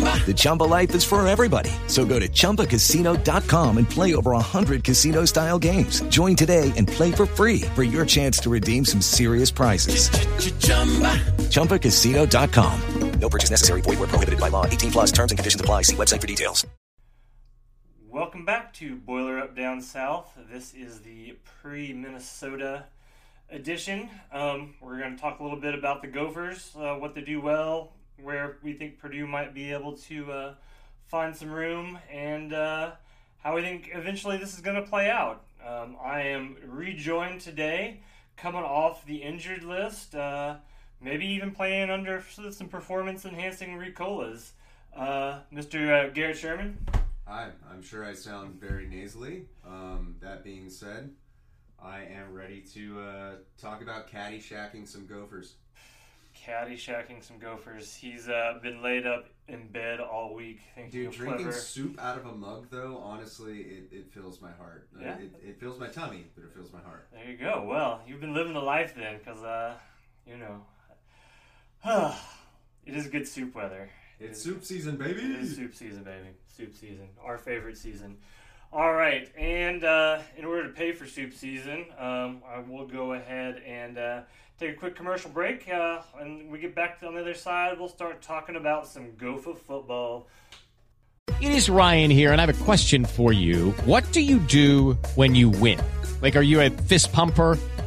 The Chumba life is for everybody. So go to ChumbaCasino.com and play over 100 casino style games. Join today and play for free for your chance to redeem some serious prizes. ChumbaCasino.com. No purchase necessary. Void where prohibited by law. 18 plus terms and conditions apply. See website for details. Welcome back to Boiler Up Down South. This is the pre Minnesota edition. Um, we're going to talk a little bit about the Gophers, uh, what they do well, where we think Purdue might be able to uh, find some room, and uh, how we think eventually this is going to play out. Um, I am rejoined today, coming off the injured list, uh, maybe even playing under some performance enhancing Ricolas. Uh, Mr. Uh, Garrett Sherman. Hi, I'm sure I sound very nasally. Um, that being said, I am ready to uh, talk about caddyshacking some Gophers caddyshacking some gophers. He's uh, been laid up in bed all week Dude, drinking clever. soup out of a mug, though, honestly, it, it fills my heart. Yeah? it, it fills my tummy, but it fills my heart. There you go. Well, you've been living the life then, because, uh, you know, it is good soup weather. It's soup season, baby. It is soup season, baby. Soup season. Our favorite season. All right, and uh, in order to pay for soup season, um, I will go ahead and uh, take a quick commercial break. Uh, and we get back on the other side, we'll start talking about some Gopher football. It is Ryan here, and I have a question for you. What do you do when you win? Like, are you a fist pumper?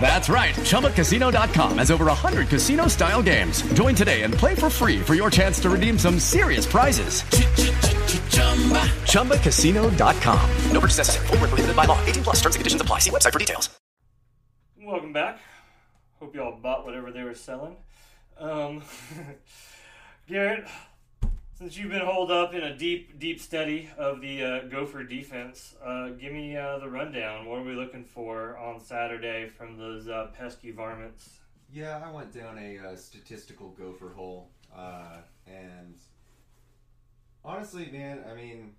That's right. ChumbaCasino.com has over 100 casino style games. Join today and play for free for your chance to redeem some serious prizes. ChumbaCasino.com. No purchase necessary. Full prohibited by law. 18 plus terms and conditions apply. See website for details. Welcome back. Hope y'all bought whatever they were selling. Um, Garrett, since you've been holed up in a deep, deep study of the uh, Gopher defense, uh, give me uh, the rundown. What are we looking for on Saturday from those uh, pesky varmints? Yeah, I went down a uh, statistical gopher hole, uh, and honestly, man, I mean,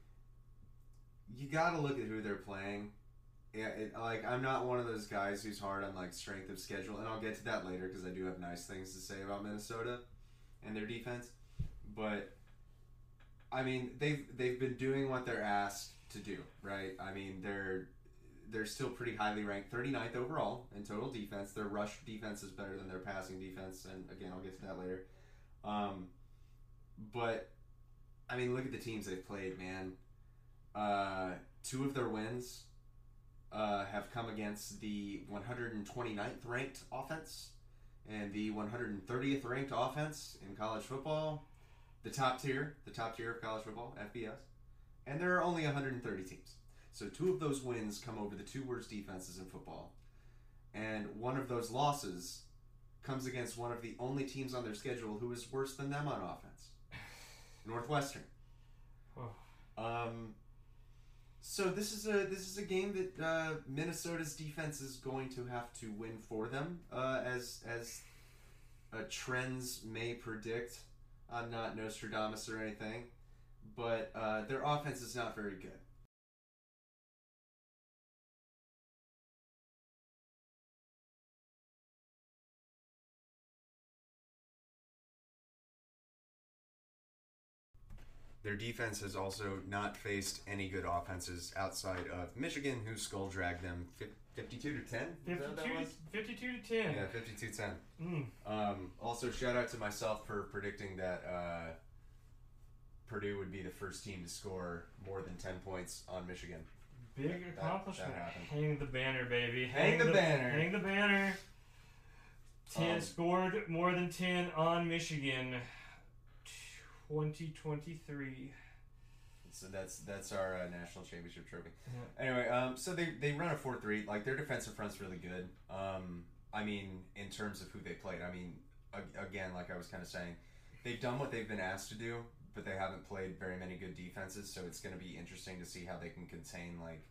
you got to look at who they're playing. Yeah, it, like I'm not one of those guys who's hard on like strength of schedule, and I'll get to that later because I do have nice things to say about Minnesota and their defense. But I mean, they've they've been doing what they're asked to do, right? I mean, they're they're still pretty highly ranked, 39th overall in total defense. Their rush defense is better than their passing defense, and again, I'll get to that later. Um, but I mean, look at the teams they've played, man. Uh, two of their wins uh, have come against the 129th ranked offense and the 130th ranked offense in college football, the top tier, the top tier of college football, FBS. And there are only 130 teams. So two of those wins come over the two worst defenses in football. And one of those losses comes against one of the only teams on their schedule who is worse than them on offense. Northwestern. Um, so this is a this is a game that uh, Minnesota's defense is going to have to win for them, uh, as as uh, trends may predict. I'm not Nostradamus or anything, but uh, their offense is not very good. Their defense has also not faced any good offenses outside of Michigan, who skull dragged them 52 to 10. Is that what that 52, 52 to 10. Yeah, 52 10. Mm. Um, also, shout out to myself for predicting that uh, Purdue would be the first team to score more than 10 points on Michigan. Big That- that accomplishment. happened. hang the banner, baby. Hang the banner. Hang the banner. 10 Um, scored more than 10 on Michigan. 2023. So that's that's our uh, national championship trophy. Yeah. Anyway, um, so they, they run a four three. Like their defensive front's really good. Um, I mean, in terms of who they played. I mean, ag- again, like I was kind of saying, they've done what they've been asked to do, but they haven't played very many good defenses. So it's going to be interesting to see how they can contain like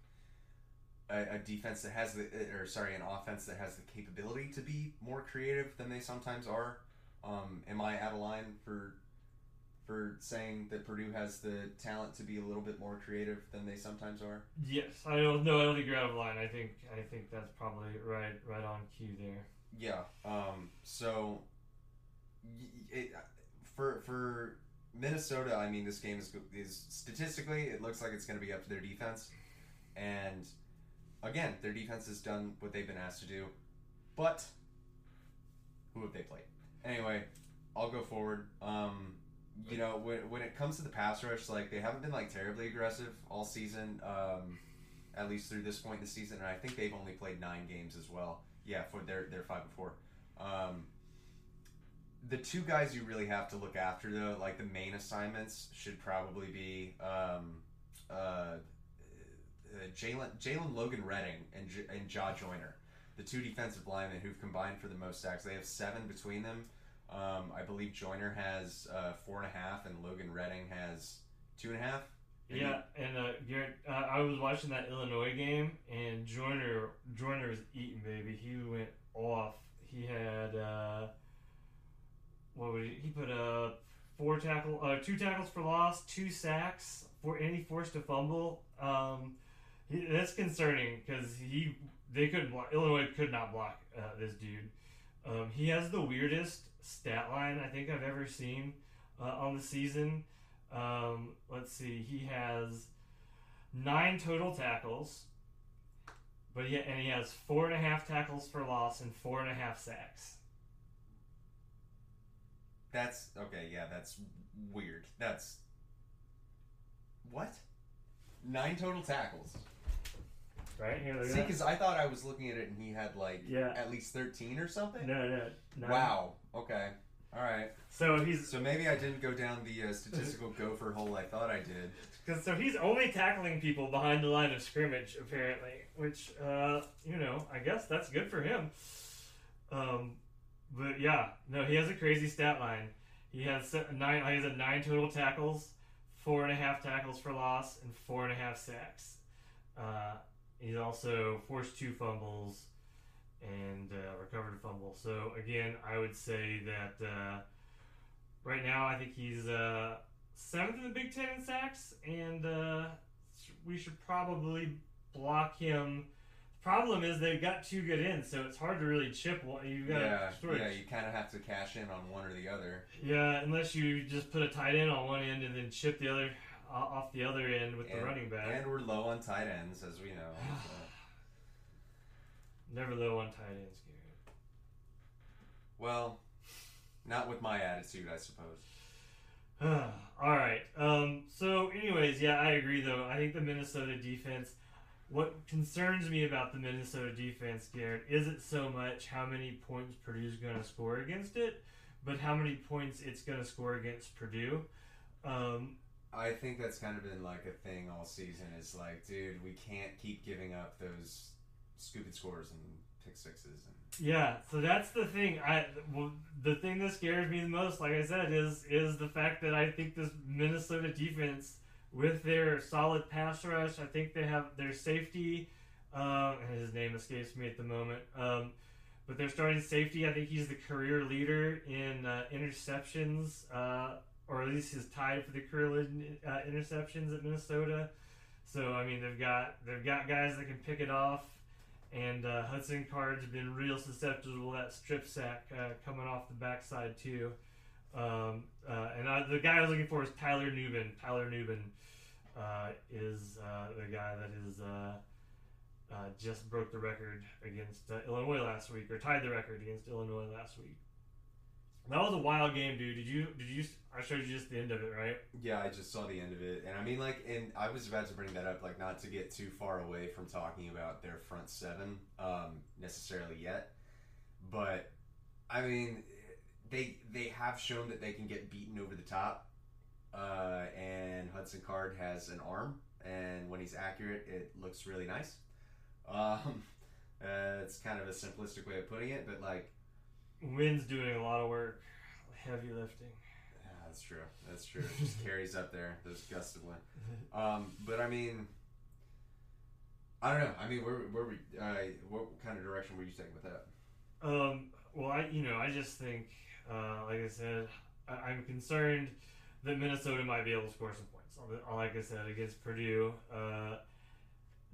a, a defense that has the or sorry, an offense that has the capability to be more creative than they sometimes are. Um, am I out of line for for saying that Purdue has the talent to be a little bit more creative than they sometimes are? Yes, I don't know. I don't think you're out of line. I think I think that's probably right right on cue there. Yeah. Um, so, it, for for Minnesota, I mean, this game is is statistically, it looks like it's going to be up to their defense, and again, their defense has done what they've been asked to do, but who have they played? Anyway, I'll go forward. Um, you know, when, when it comes to the pass rush, like they haven't been like terribly aggressive all season, um, at least through this point in the season, and I think they've only played nine games as well. Yeah, for their their five and four. Um, the two guys you really have to look after though, like the main assignments, should probably be um, uh, uh, Jalen Jalen Logan Redding and J- and Jah Joyner, the two defensive linemen who've combined for the most sacks. They have seven between them. Um, I believe Joyner has uh, four and a half, and Logan Redding has two and a half. Yeah, and uh, Garrett, uh, I was watching that Illinois game, and Joyner Joyner was eating, baby. He went off. He had uh, what would he, he put up? Four tackle, uh, two tackles for loss, two sacks, for he forced a fumble. Um, he, that's concerning because he they couldn't block. Illinois could not block uh, this dude. Um, he has the weirdest stat line I think I've ever seen uh, on the season. Um, let's see, he has nine total tackles, but he, and he has four and a half tackles for loss and four and a half sacks. That's okay. Yeah, that's weird. That's what? Nine total tackles. Right here, look at See, that. because I thought I was looking at it and he had like Yeah. at least thirteen or something. No, no, nine. Wow. Okay. All right. So he's so maybe I didn't go down the uh, statistical gopher hole I thought I did. Because so he's only tackling people behind the line of scrimmage, apparently. Which, uh, you know, I guess that's good for him. Um, but yeah, no, he has a crazy stat line. He has se- nine. He has a nine total tackles, four and a half tackles for loss, and four and a half sacks. Uh, he's also forced two fumbles and uh, recovered a fumble. So again, I would say that uh, right now I think he's uh, seventh in the Big Ten in sacks, and uh, we should probably block him. Problem is they've got two good ends, so it's hard to really chip one. You got Yeah, of yeah. You kind of have to cash in on one or the other. yeah, unless you just put a tight end on one end and then chip the other off the other end with the running back. And we're low on tight ends, as we know. so. Never low on tight ends, Garrett. Well, not with my attitude, I suppose. All right. Um, so, anyways, yeah, I agree. Though I think the Minnesota defense. What concerns me about the Minnesota defense, Garrett, isn't so much how many points Purdue's going to score against it, but how many points it's going to score against Purdue. Um, I think that's kind of been like a thing all season. Is like, dude, we can't keep giving up those stupid scores and pick sixes. And Yeah, so that's the thing. I well, the thing that scares me the most, like I said, is is the fact that I think this Minnesota defense, with their solid pass rush, I think they have their safety. Um, and his name escapes me at the moment. Um, but their starting safety, I think he's the career leader in uh, interceptions, uh, or at least he's tied for the career in uh, interceptions at Minnesota. So I mean, they've got they've got guys that can pick it off. And uh, Hudson Card's been real susceptible to that strip sack uh, coming off the backside too. Um, uh, and I, the guy I was looking for is Tyler Nubin. Tyler Nubin uh, is uh, the guy that is just broke the record against Illinois last week, or tied the record against Illinois last week. That was a wild game, dude. Did you? Did you? I showed you just the end of it, right? yeah, I just saw the end of it, and I mean, like, and I was about to bring that up, like, not to get too far away from talking about their front seven um, necessarily yet, but I mean, they they have shown that they can get beaten over the top, uh, and Hudson Card has an arm, and when he's accurate, it looks really nice. Um, uh, it's kind of a simplistic way of putting it, but like, Wynn's doing a lot of work, heavy lifting. Yeah, that's true. That's true. It just carries up there those gusts of wind. Um, but I mean, I don't know. I mean, where where we uh, what kind of direction were you taking with that? Um, well, I you know I just think, uh, like I said, I, I'm concerned that Minnesota might be able to score some points. Like I said, against Purdue, uh,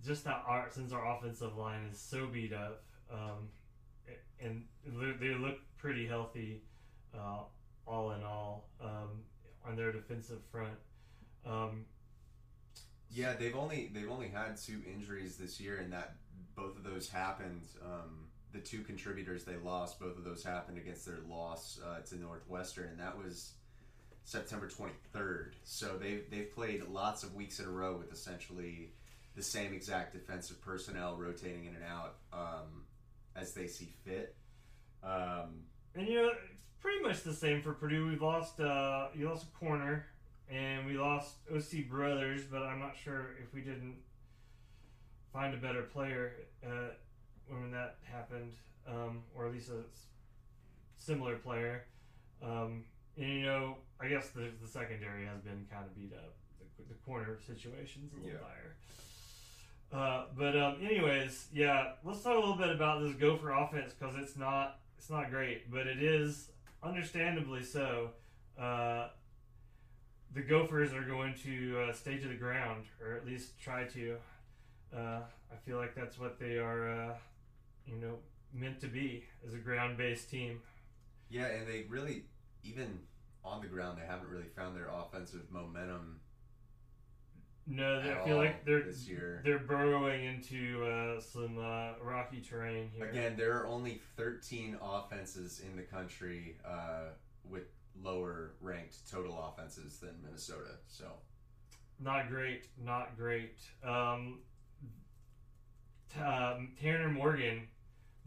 just that our since our offensive line is so beat up, um, and they look pretty healthy, uh, all in all, um, on their defensive front. Um, Yeah, they've only they've only had two injuries this year, and that both of those happened. Um, the two contributors they lost, both of those happened against their loss uh, to Northwestern, and that was September 23rd. So they they've played lots of weeks in a row with essentially the same exact defensive personnel rotating in and out um, as they see fit. Um, And you know, it's pretty much the same for Purdue. We've lost uh you lost a corner and we lost OC Brothers, but I'm not sure if we didn't find a better player uh, when that happened, um, or at least a similar player. Um, and you know, I guess the, the secondary has been kind of beat up. The, the corner situation's a little Yeah. dire. Uh, but um, anyways, yeah, let's talk a little bit about this Gopher offense because it's not it's not great, but it is understandably so. Uh, the Gophers are going to uh, stay to the ground, or at least try to. Uh, I feel like that's what they are, uh, you know, meant to be as a ground-based team. Yeah, and they really, even on the ground, they haven't really found their offensive momentum. No, they- I feel like they're this year. they're burrowing into uh, some uh, rocky terrain here. Again, there are only 13 offenses in the country uh, with lower ranked total offenses than Minnesota. So, not great, not great. Um, um, Tanner Morgan,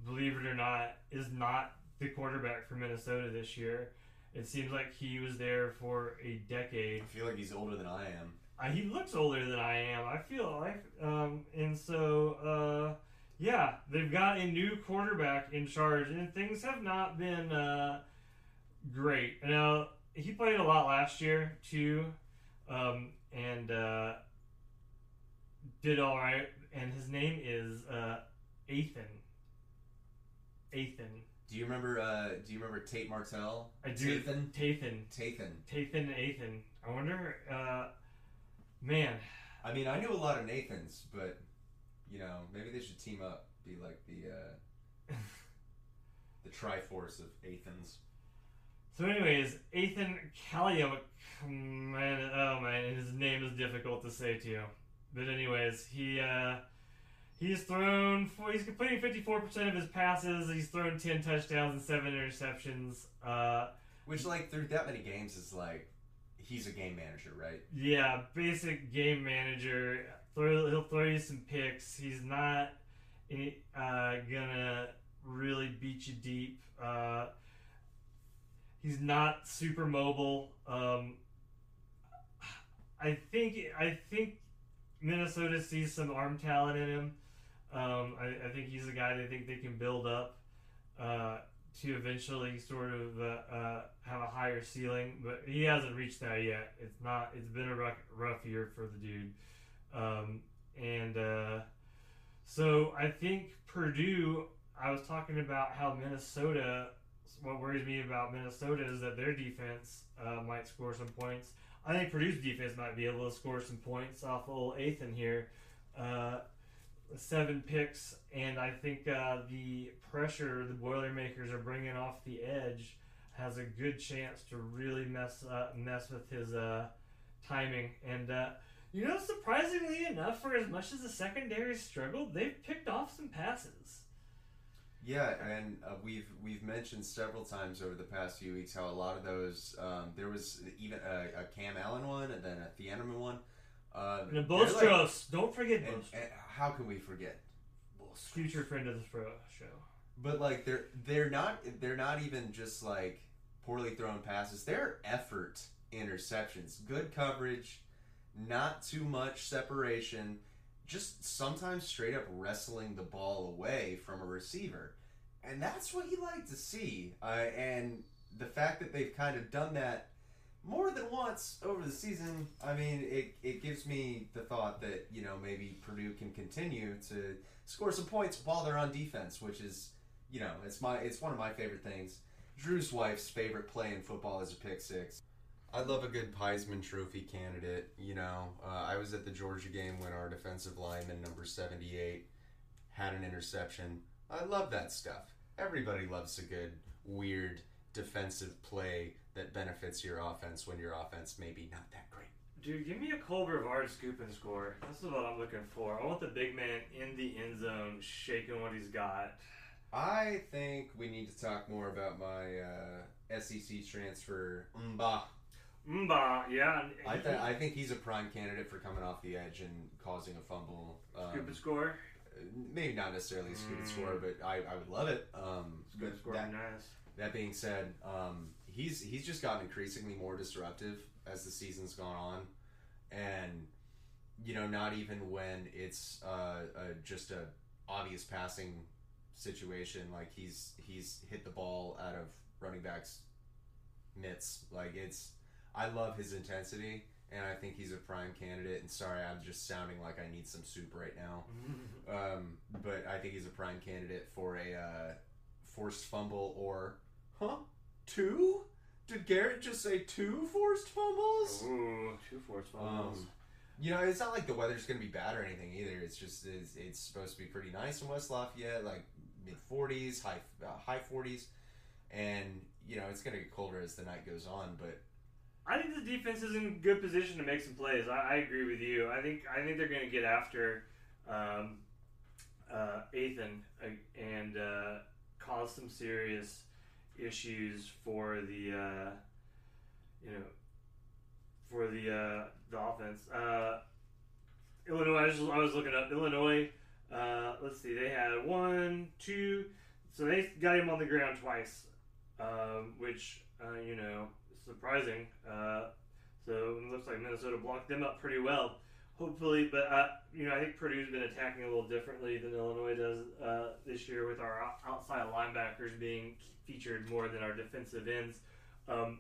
believe it or not, is not the quarterback for Minnesota this year. It seems like he was there for a decade. I feel like he's older than I am. Uh, he looks older than I am. I feel like, um, and so uh, yeah, they've got a new quarterback in charge, and things have not been uh, great. Now he played a lot last year too, um, and uh, did all right. And his name is uh, Ethan. Ethan. Do you remember? Uh, do you remember Tate Martell? I do. Tathan. Tathan. Tathan. Tathan. Ethan. I wonder. Uh, man. I mean, I knew a lot of Nathans, but you know, maybe they should team up, be like the uh, the Triforce of Athens. So, anyways, Ethan Callium, man, oh man, his name is difficult to say too. But anyways, he uh, he's thrown for he's completing fifty four percent of his passes. He's thrown ten touchdowns and seven interceptions. Uh, Which, like, through that many games, is like he's a game manager, right? yeah, basic game manager. Throw he'll throw you some picks. He's not uh, gonna really beat you deep. Uh, he's not super mobile. Um, I think I think Minnesota sees some arm talent in him. Um, I, I think he's a guy they think they can build up uh, to eventually sort of uh, uh, have a higher ceiling, but he hasn't reached that yet. It's not. It's been a rough, rough year for the dude, um, and uh, so I think Purdue. I was talking about how Minnesota. What worries me about Minnesota is that their defense uh, might score some points. I think Purdue's defense might be able to score some points off of old Ethan here. Seven picks, and I think uh, the pressure the Boilermakers are bringing off the edge has a good chance to really mess uh, mess with his uh, timing. And uh, you know, surprisingly enough, for as much as the secondary struggled, they've picked off some passes. Yeah, and uh, we've we've mentioned several times over the past few weeks how a lot of those um, there was even a, a Cam Allen one and then a Thieneman one. Um, And they're like- don't forget and, Bostros. and how can we forget? Future friend of the show. But like they're they're not they're not even just like poorly thrown passes. They're effort interceptions, good coverage, not too much separation, just sometimes straight up wrestling the ball away from a receiver, and that's what you like to see. Uh, and the fact that they've kind of done that more than once over the season, I mean, it, it gives me the thought that, you know, maybe Purdue can continue to score some points while they're on defense, which is, you know, it's my it's one of my favorite things. Drew's wife's favorite play in football is a pick six. I love a good Heisman Trophy candidate. You know, uh, I was at the Georgia game when our defensive lineman, number 78, had an interception. I love that stuff. Everybody loves a good, weird defensive play that benefits your offense when your offense maybe not that great. Dude, give me a Cole Brevard scoop and score. This is what I'm looking for. I want the big man in the end zone shaking what he's got. I think we need to talk more about my uh, SEC transfer, M'ba. M'ba, yeah. I, th- I think he's a prime candidate for coming off the edge and causing a fumble. Um, Scoop and score? Maybe not necessarily a scoop and score, but I, I would love it. Um, Scoop and score that, nice. that being said, um, he's he's just gotten increasingly more disruptive as the season's gone on, and you know, not even when it's uh, uh, just a obvious passing situation, like he's he's hit the ball out of running backs mitts. Like it's, I love his intensity, and I think he's a prime candidate. And sorry, I'm just sounding like I need some soup right now. um, but I think he's a prime candidate for a uh, forced fumble or, huh? Two? Did Garrett just say two forced fumbles? Ooh, two forced fumbles. Um, you know, it's not like the weather's going to be bad or anything either. It's just it's, it's supposed to be pretty nice in West Lafayette, like mid 40s, high uh, high 40s, and you know it's going to get colder as the night goes on. But I think the defense is in good position to make some plays. I, I agree with you. I think I think they're going to get after um, uh, Ethan uh, and uh, cause some serious issues for the uh, you know for the uh, the offense. Uh, Illinois. I was, I was looking up Illinois. Uh, let's see. They had one, two. So they got him on the ground twice, um, which uh, you know surprising. Uh, so it looks like Minnesota blocked them up pretty well. Hopefully, but uh, you know I think Purdue's been attacking a little differently than Illinois does uh, this year, with our outside linebackers being featured more than our defensive ends. Um,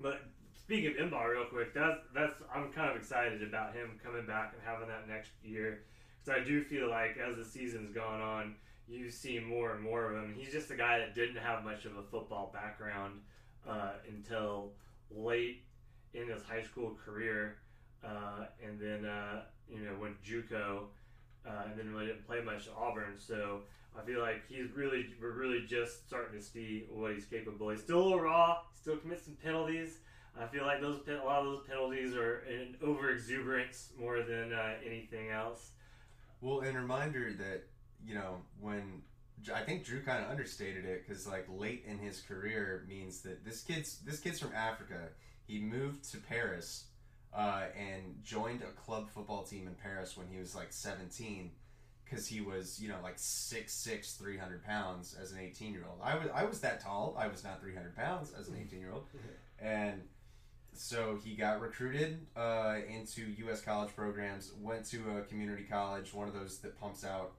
but speaking of M'ba, real quick, that's that's I'm kind of excited about him coming back and having that next year because I do feel like as the season's gone on, you see more and more of him. He's just a guy that didn't have much of a football background uh, until late in his high school career, uh, and then uh, you know went JUCO, uh, and then really didn't play much at Auburn. So I feel like he's really we're really just starting to see what he's capable. He's still a little raw, still commits some penalties. I feel like those a lot of those penalties are an over exuberance more than uh, anything else. Well, and reminder that you know when I think Drew kind of understated it because like late in his career means that this kid's this kid's from Africa. He moved to Paris uh, and joined a club football team in Paris when he was like 17 because he was you know like 6'6", 300 pounds as an 18 year old. I was I was that tall. I was not 300 pounds as an 18 year old, and so he got recruited uh, into U.S. college programs. Went to a community college, one of those that pumps out.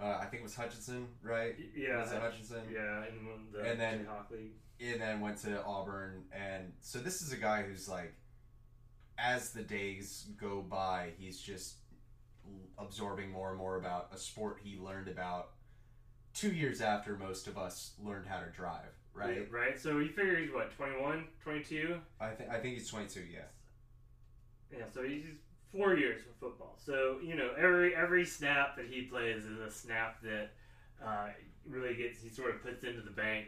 Uh, I think it was Hutchinson, right? Yeah, was it Hutchinson? Yeah, in the and then League. and then went to Auburn, and so this is a guy who's like, as the days go by, he's just absorbing more and more about a sport he learned about two years after most of us learned how to drive, right? Yeah, right. So you figure he's what 21, 22? I think I think he's twenty two. Yeah. Yeah. So he's four years of football. So you know every every snap that he plays is a snap that uh, really gets he sort of puts into the bank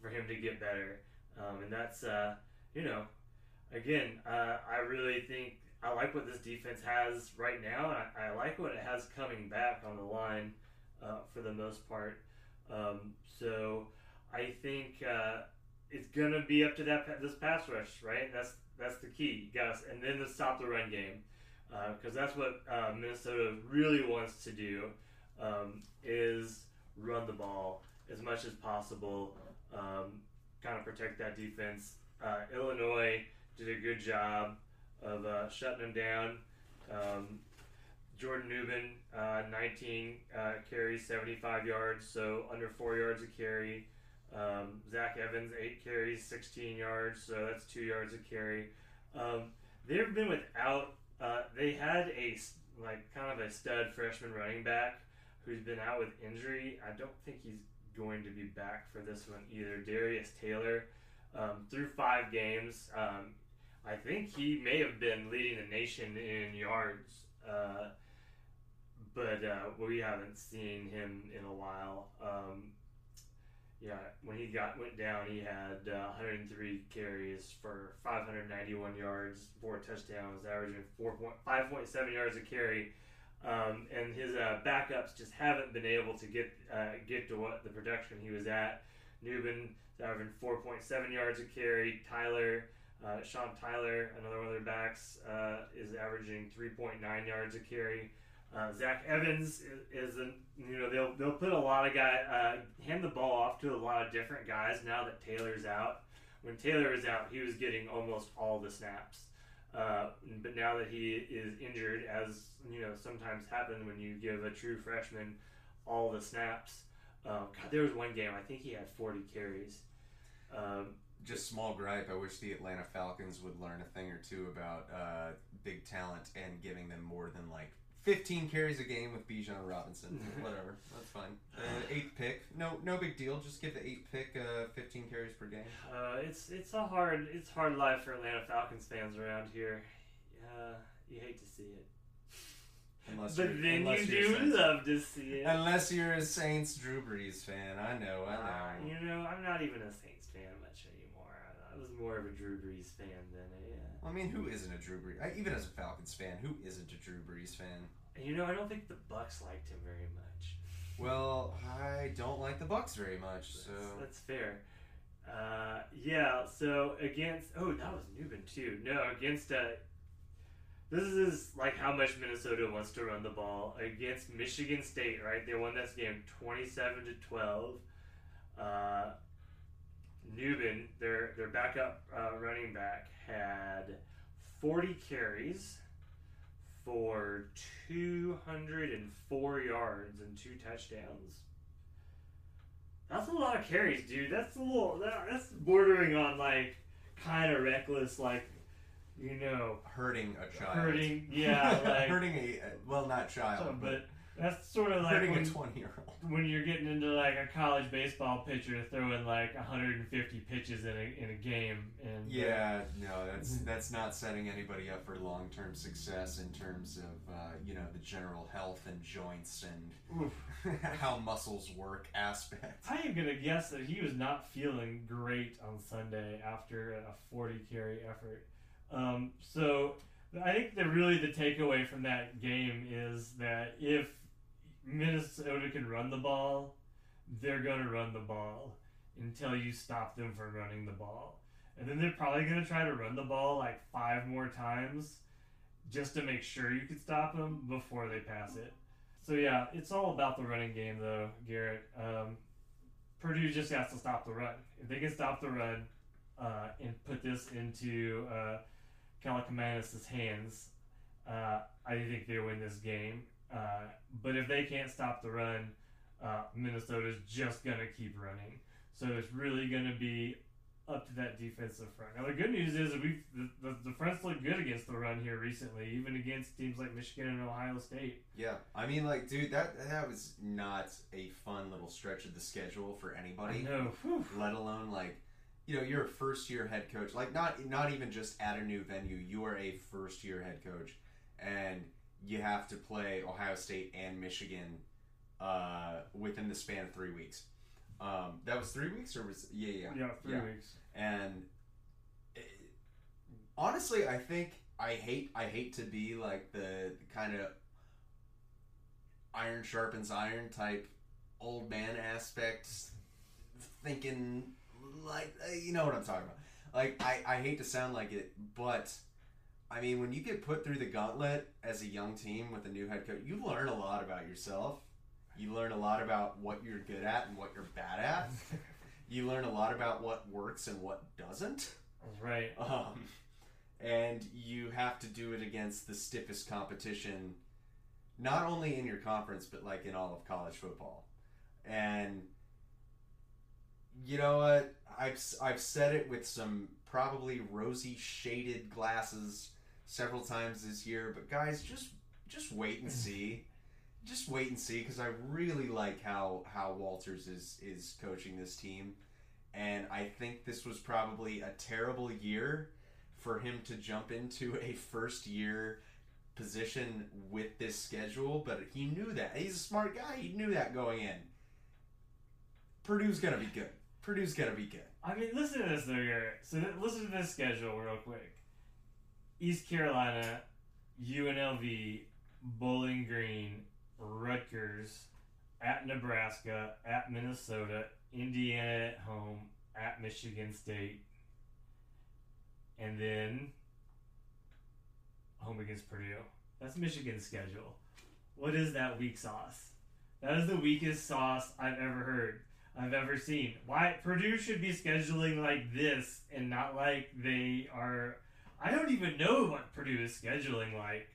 for him to get better, um, and that's uh, you know again uh, I really think I like what this defense has right now. I, I like what it has coming back on the line uh, for the most part. Um, so I think uh, it's gonna be up to that this pass rush, right? That's that's the key. Got and then to stop the run game because uh, that's what uh, Minnesota really wants to do um, is run the ball as much as possible, um, kind of protect that defense. Uh, Illinois did a good job of uh, shutting them down. Um, Jordan Nubin, uh, 19 uh, carries, 75 yards, so under four yards a carry. Um, Zach Evans, eight carries, 16 yards, so that's two yards a carry. Um, they've been without. Uh, they had a like kind of a stud freshman running back who's been out with injury. I don't think he's going to be back for this one either. Darius Taylor, um, through five games, um, I think he may have been leading the nation in yards, uh, but uh, we haven't seen him in a while. Um, yeah, when he got went down, he had uh, 103 carries for 591 yards, four touchdowns, averaging 4.5.7 yards a carry. Um, and his uh, backups just haven't been able to get uh, get to what the production he was at. Nubin is averaging 4.7 yards a carry. Tyler, uh, Sean Tyler, another one of their backs, uh, is averaging 3.9 yards a carry. Uh, Zach Evans is, is you know they'll they'll put a lot of guy uh, hand the ball off to a lot of different guys now that Taylor's out. When Taylor was out, he was getting almost all the snaps. Uh, but now that he is injured, as you know, sometimes happen when you give a true freshman all the snaps. Um, God, there was one game I think he had 40 carries. Um, Just small gripe. I wish the Atlanta Falcons would learn a thing or two about uh, big talent and giving them more than like 15 carries a game with Bijan Robinson. Whatever, that's fine. Uh, eighth pick, no, no big deal. Just give the eighth pick uh, 15 carries per game. Uh, it's it's a hard it's hard life for Atlanta Falcons fans around here. Uh, you hate to see it, Unless but then you do Saints. love to see it. Unless you're a Saints Drew Brees fan, I know, I know. Uh, you know, I'm not even a Saints fan much anymore. I, was more of a Drew Brees fan than a. Uh, I mean, who isn't a Drew Brees? I, even as a Falcons fan, who isn't a Drew Brees fan? and you know, I don't think the Bucs liked him very much. Well, I don't like the Bucs very much, so That's fair. Uh, yeah. So against oh that was Nubin too. No, against uh, this is like how much Minnesota wants to run the ball against Michigan State. Right, they won this game twenty-seven to twelve. Uh, Nubin, their their backup uh, running back, had forty carries for two hundred and four yards and two touchdowns. That's a lot of carries, dude. That's a little. That, that's bordering on like kind of reckless, like you know, hurting a child. hurting. Yeah, like hurting a well, not child, but that's sort of like hurting when, a twenty-year-old. when you're getting into like a college baseball pitcher throwing like 150 pitches in a in a game, and uh, Yeah, no, that's that's not setting anybody up for long-term success in terms of uh, you know the general health and joints and how muscles work aspect. I am gonna guess that he was not feeling great on Sunday after a 40 carry effort. Um, so I think that really the takeaway from that game is that if Minnesota can run the ball, they're gonna run the ball until you stop them from running the ball, and then they're probably gonna try to run the ball like five more times just to make sure you can stop them before they pass it. So yeah, it's all about the running game, though, Garrett. Um, Purdue just has to stop the run. If they can stop the run uh, and put this into uh, Kaliakmanis' hands, uh, I think they win this game. Uh, but if they can't stop the run, uh, Minnesota's just gonna keep running. So it's really gonna be up to that defensive front. Now the good news is that we the, the, the fronts look good against the run here recently, even against teams like Michigan and Ohio State. Yeah, I mean, like, dude, that that was not a fun little stretch of the schedule for anybody. Whew. Let alone like, you know, you're a first year head coach. Like, not not even just at a new venue. You are a first year head coach, and you have to play Ohio State and Michigan uh, within the span of three weeks. Um, that was three weeks, or was yeah, yeah, Yeah, three weeks. And it, honestly, I think I hate I hate to be like the kind of iron sharpens iron type old man aspects, thinking like uh, you know what I'm talking about. Like I, I hate to sound like it, but I mean when you get put through the gauntlet as a young team with a new head coach, you learn a lot about yourself. You learn a lot about what you're good at and what you're bad at. you learn a lot about what works and what doesn't. Right. Um, and you have to do it against the stiffest competition, not only in your conference but like in all of college football. And you know what? I've I've said it with some probably rosy shaded glasses several times this year, but guys, just just wait and mm. see. Just wait and see because I really like how how Walters is is coaching this team, and I think this was probably a terrible year for him to jump into a first year position with this schedule, but he knew that. He's a smart guy. He knew that going in. Purdue's gonna be good. Purdue's gonna be good. I mean, listen to this. So th- listen to this schedule real quick. East Carolina, UNLV, Bowling Green, Rutgers, at Nebraska, at Minnesota, Indiana at home, at Michigan State, and then home against Purdue. That's Michigan's schedule. What is that weak sauce? That is the weakest sauce I've ever heard. I've ever seen. Why Purdue should be scheduling like this and not like they are. I don't even know what Purdue is scheduling like.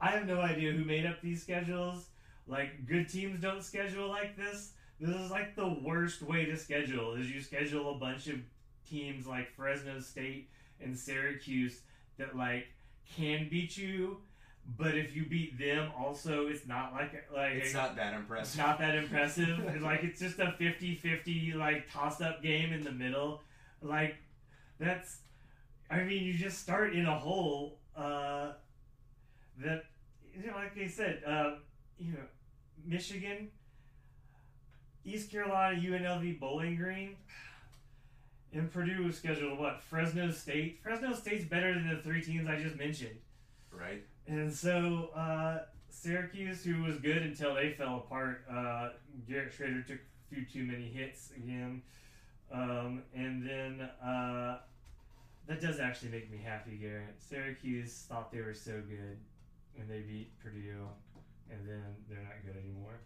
I have no idea who made up these schedules. Like good teams don't schedule like this. This is like the worst way to schedule. Is you schedule a bunch of teams like Fresno State and Syracuse that like can beat you, but if you beat them, also it's not like like It's not that impressive. It's not that impressive. It's like it's just a 50-50 like toss up game in the middle. Like that's I mean you just start in a hole uh that you know like they said uh you know Michigan East Carolina UNLV Bowling Green and Purdue was scheduled what Fresno State Fresno State's better than the three teams I just mentioned Right? and so uh, Syracuse, who was good until they fell apart, uh, Garrett Shrader took a few too many hits again. Um, and then uh, that does actually make me happy, Garrett. Syracuse thought they were so good when they beat Purdue, and then they're not good anymore.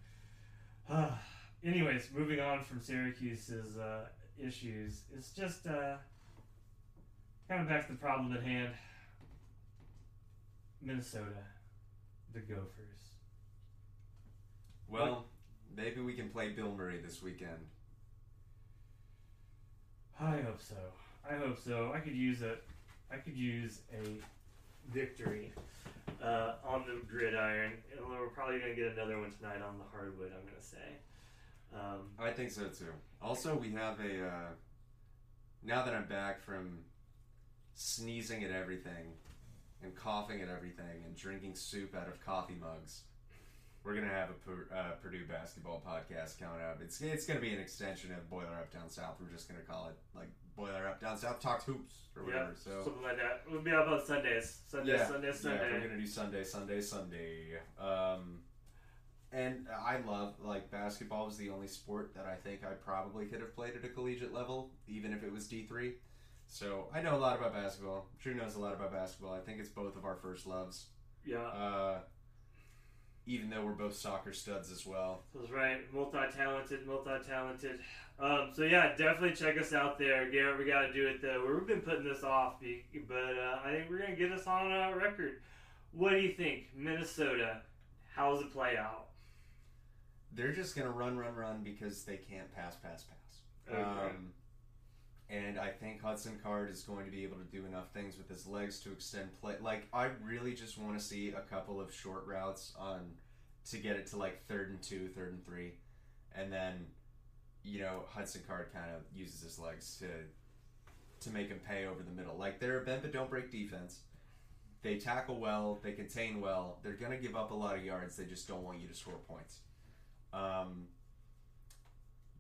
Anyways, moving on from Syracuse's uh, issues, it's just uh, kind of back to the problem at hand. Minnesota, the Gophers. Well, maybe we can play Bill Murray this weekend. I hope so. I hope so. I could use a, I could use a victory uh, on the gridiron, we're probably gonna get another one tonight on the hardwood. I'm gonna say. Um, I think so too. Also, we have a. Uh, now that I'm back from sneezing at everything and coughing at everything and drinking soup out of coffee mugs, we're gonna have a uh, Purdue basketball podcast coming up. It's it's gonna be an extension of Boiler Up Down South. We're just gonna call it like Boiler Up Down South Talks Hoops or whatever. So something like that. We'll be out about Sundays. Sunday, yeah, Sunday, yeah, we're gonna do Sunday, Sunday, Sunday. Um, and I love like basketball was the only sport that I think I probably could have played at a collegiate level, even if it was D three. So I know a lot about basketball. Drew knows a lot about basketball. I think it's both of our first loves. Yeah. Uh, even though we're both soccer studs as well. That's right. Multi-talented, multi-talented. Um, so yeah, definitely check us out there, Garrett. We got to do it though. We've been putting this off, but uh, I think we're gonna get us on a record. What do you think, Minnesota? How does it play out? They're just gonna run, run, run because they can't pass, pass, pass. Okay. Um, and I think Hudson Card is going to be able to do enough things with his legs to extend play. Like I really just want to see a couple of short routes on to get it to like third and two, third and three, and then you know Hudson Card kind of uses his legs to to make him pay over the middle. Like they're a bend but don't break defense. They tackle well, they contain well. They're gonna give up a lot of yards. They just don't want you to score points. Um,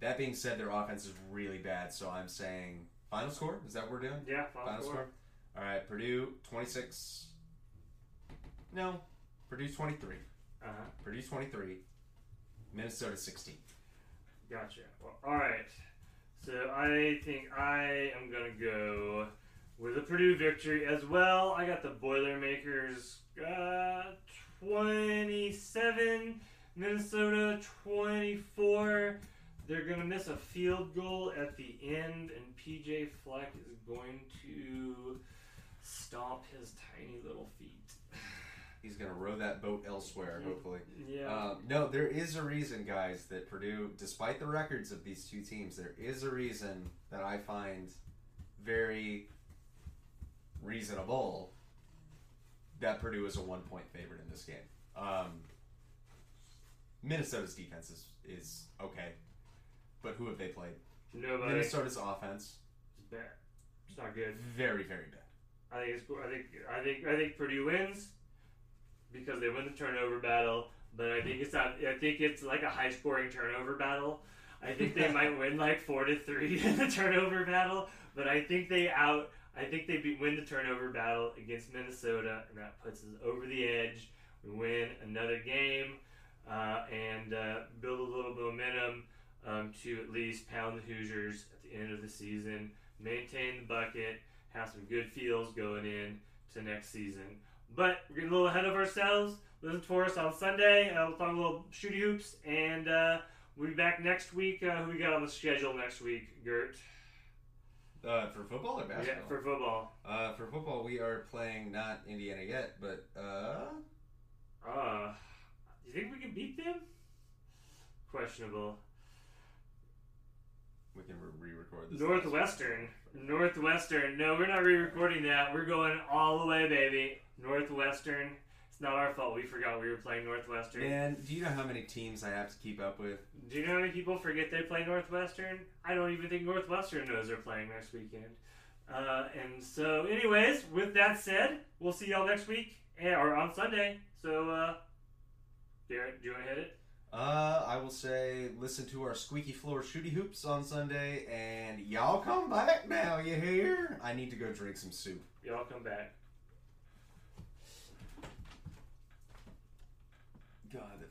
that being said, their offense is really bad. So I'm saying final score. Is that what we're doing? Yeah, final score. All right, Purdue 26. No, Purdue 23. Uh huh. Purdue 23. Minnesota 16. Gotcha. Well, all right. So I think I am gonna go with a Purdue victory as well. I got the Boilermakers uh, 27, Minnesota 24. They're gonna miss a field goal at the end, and PJ Fleck is going to stomp his tiny little feet. He's going to row that boat elsewhere, hopefully. Yeah. Um, no, there is a reason, guys, that Purdue, despite the records of these two teams, there is a reason that I find very reasonable that Purdue is a one point favorite in this game. Um, Minnesota's defense is, is okay, but who have they played? Nobody. Minnesota's offense, It's bad. It's not good. very, very bad. I think it's, I think I think I think Purdue wins because they win the turnover battle. But I think it's not. I think it's like a high scoring turnover battle. I think they might win like four to three in the turnover battle. But I think they out. I think they be, win the turnover battle against Minnesota, and that puts us over the edge. We win another game uh, and uh, build a little momentum um, to at least pound the Hoosiers at the end of the season, maintain the bucket, have some good feels going in to next season. But we're getting a little ahead of ourselves. Listen for us on Sunday. Uh, we'll talk a little shooty hoops, and uh, we'll be back next week. Uh, who we got on the schedule next week, Gert? Uh, for football or basketball? Yeah, for football. Uh, for football, we are playing not Indiana yet, but uh, Uh, you think we can beat them? Questionable. We can re- re-record this. Northwestern. Northwestern. No, we're not re-recording that. We're going all the way, baby. Northwestern. It's not our fault. We forgot we were playing Northwestern. And do you know how many teams I have to keep up with? Do you know how many people forget they play Northwestern? I don't even think Northwestern knows they're playing next weekend. Uh, and so, anyways, with that said, we'll see y'all next week eh, or on Sunday. So, uh, Garrett, do you want to hit it? Uh, I will say, listen to our squeaky floor shooty hoops on Sunday, and y'all come back now. You hear? I need to go drink some soup. Y'all come back. God, that